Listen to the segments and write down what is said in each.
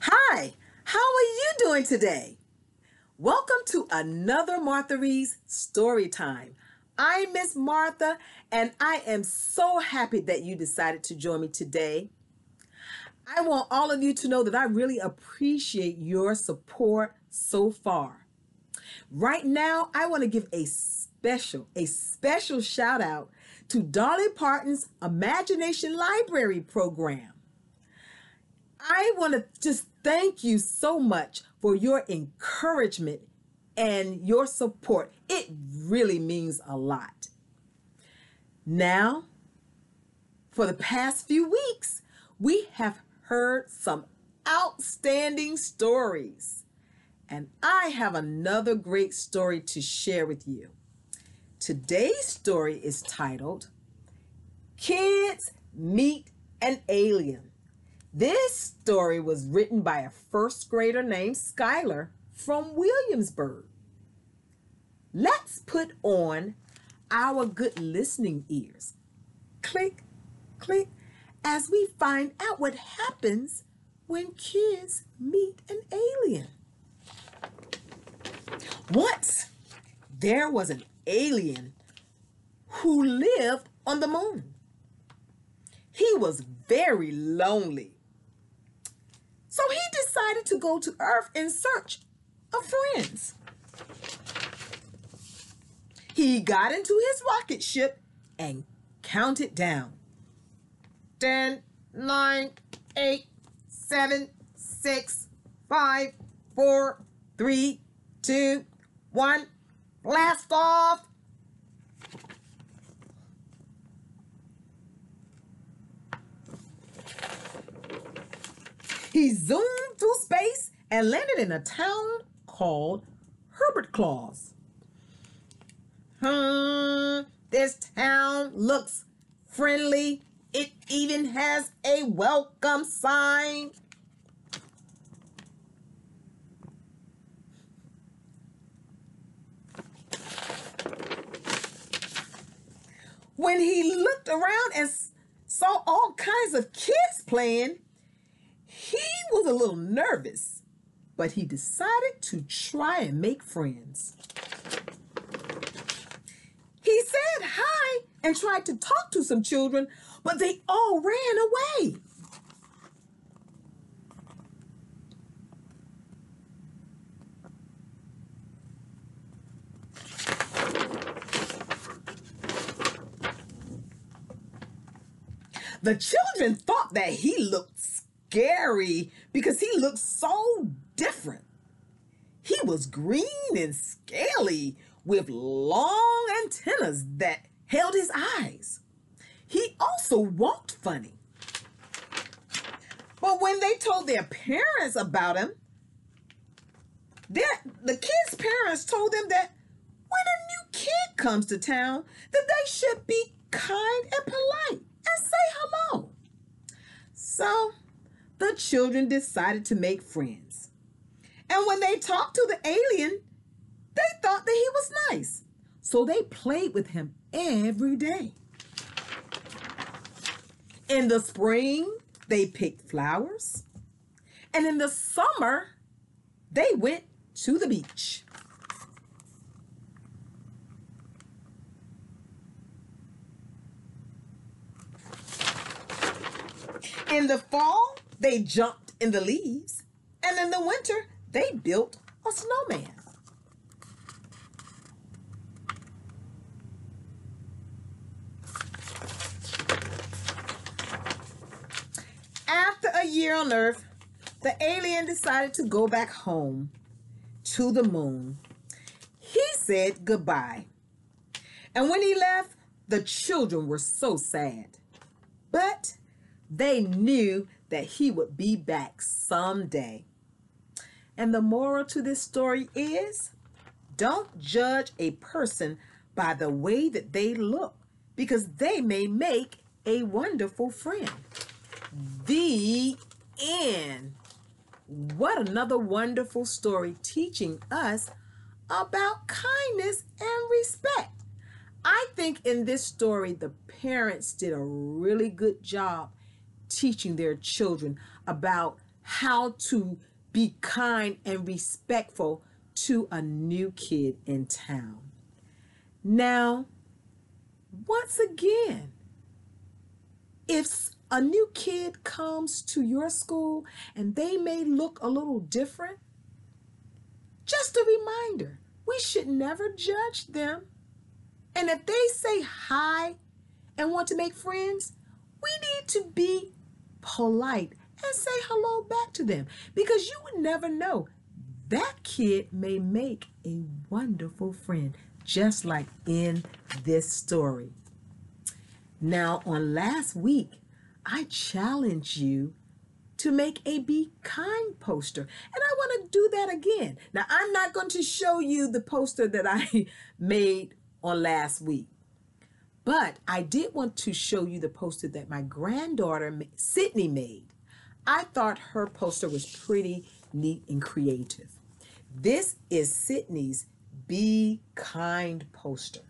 Hi, how are you doing today? Welcome to another Martha Reeves story time. I'm Miss Martha, and I am so happy that you decided to join me today. I want all of you to know that I really appreciate your support so far. Right now, I want to give a special, a special shout out to Dolly Parton's Imagination Library program. I want to just thank you so much for your encouragement and your support. It really means a lot. Now, for the past few weeks, we have heard some outstanding stories. And I have another great story to share with you. Today's story is titled Kids Meet an Alien. This story was written by a first grader named Skylar from Williamsburg. Let's put on our good listening ears. Click, click, as we find out what happens when kids meet an alien. Once, there was an alien who lived on the moon. He was very lonely. So he decided to go to Earth in search of friends. He got into his rocket ship and counted down. 10, 9, 8, 7, 6, 5, 4, 3, 2, 1. Blast off! He zoomed through space and landed in a town called Herbert Claus. Hmm, this town looks friendly. It even has a welcome sign. When he looked around and saw all kinds of kids playing, he was a little nervous, but he decided to try and make friends. He said hi and tried to talk to some children, but they all ran away. The children thought that he looked scary because he looked so different. He was green and scaly with long antennas that held his eyes. He also walked funny. But when they told their parents about him, the kids' parents told them that when a new kid comes to town, that they should be kind and polite and say hello. So the children decided to make friends. And when they talked to the alien, they thought that he was nice. So they played with him every day. In the spring, they picked flowers. And in the summer, they went to the beach. In the fall, they jumped in the leaves. And in the winter, they built a snowman. After a year on Earth, the alien decided to go back home to the moon. He said goodbye. And when he left, the children were so sad. But they knew that he would be back someday. And the moral to this story is don't judge a person by the way that they look because they may make a wonderful friend. The end. What another wonderful story teaching us about kindness and respect. I think in this story, the parents did a really good job teaching their children about how to be kind and respectful to a new kid in town. Now, once again, if a new kid comes to your school and they may look a little different, just a reminder we should never judge them. And if they say hi and want to make friends, we need to be polite and say hello back to them because you would never know. That kid may make a wonderful friend, just like in this story. Now, on last week, I challenged you to make a Be Kind poster. And I want to do that again. Now, I'm not going to show you the poster that I made on last week. But I did want to show you the poster that my granddaughter, Sydney, made. I thought her poster was pretty neat and creative. This is Sydney's Be Kind poster.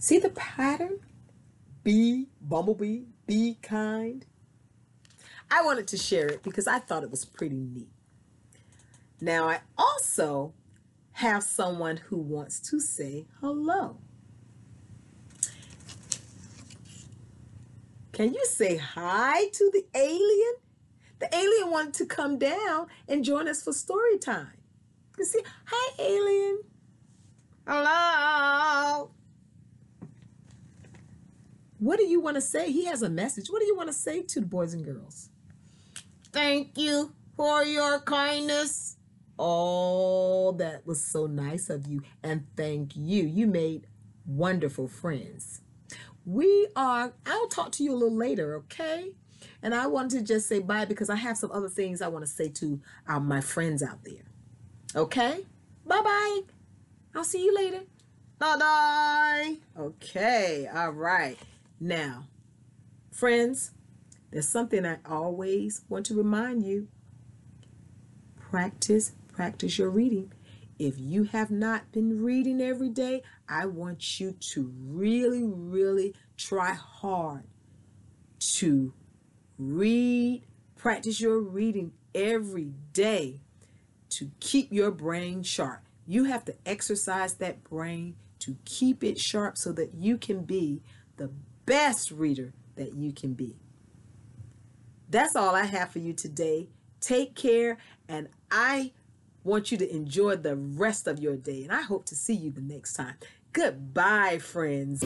See the pattern? Be, bumblebee, be kind. I wanted to share it because I thought it was pretty neat. Now, I also have someone who wants to say hello. Can you say hi to the alien? The alien wanted to come down and join us for story time. You see, hi, alien. Hello. What do you want to say? He has a message. What do you want to say to the boys and girls? Thank you for your kindness. Oh, that was so nice of you. And thank you. You made wonderful friends. We are, I'll talk to you a little later, okay? And I wanted to just say bye because I have some other things I want to say to uh, my friends out there. Okay? Bye bye. I'll see you later. Bye bye. Okay, all right. Now, friends, there's something I always want to remind you. Practice, practice your reading. If you have not been reading every day, I want you to really, really try hard to read, practice your reading every day to keep your brain sharp. You have to exercise that brain to keep it sharp so that you can be the best reader that you can be. That's all I have for you today. Take care, and I want you to enjoy the rest of your day. And I hope to see you the next time. Goodbye, friends.